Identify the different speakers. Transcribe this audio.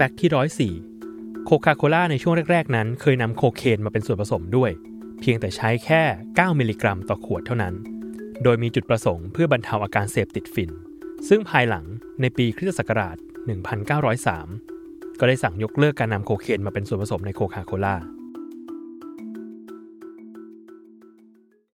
Speaker 1: fact ที่ร้อยสี่โคคาโคล่าในช่วงแรก ๆ นั้น เคยนำโคเคนมาเป็นส่วนผสมด้วย เพียงแต่ใช้แค่ 9 มิลลิกรัมต่อขวดเท่านั้น โดยมีจุดประสงค์เพื่อบรรเทาอาการเสพติดฝิ่น ซึ่งภายหลังในปีคริสตศักราช 1903 ก็ได้สั่งยกเลิกการนำโคเคนมาเป็นส่วนผสมในโคคาโคล่า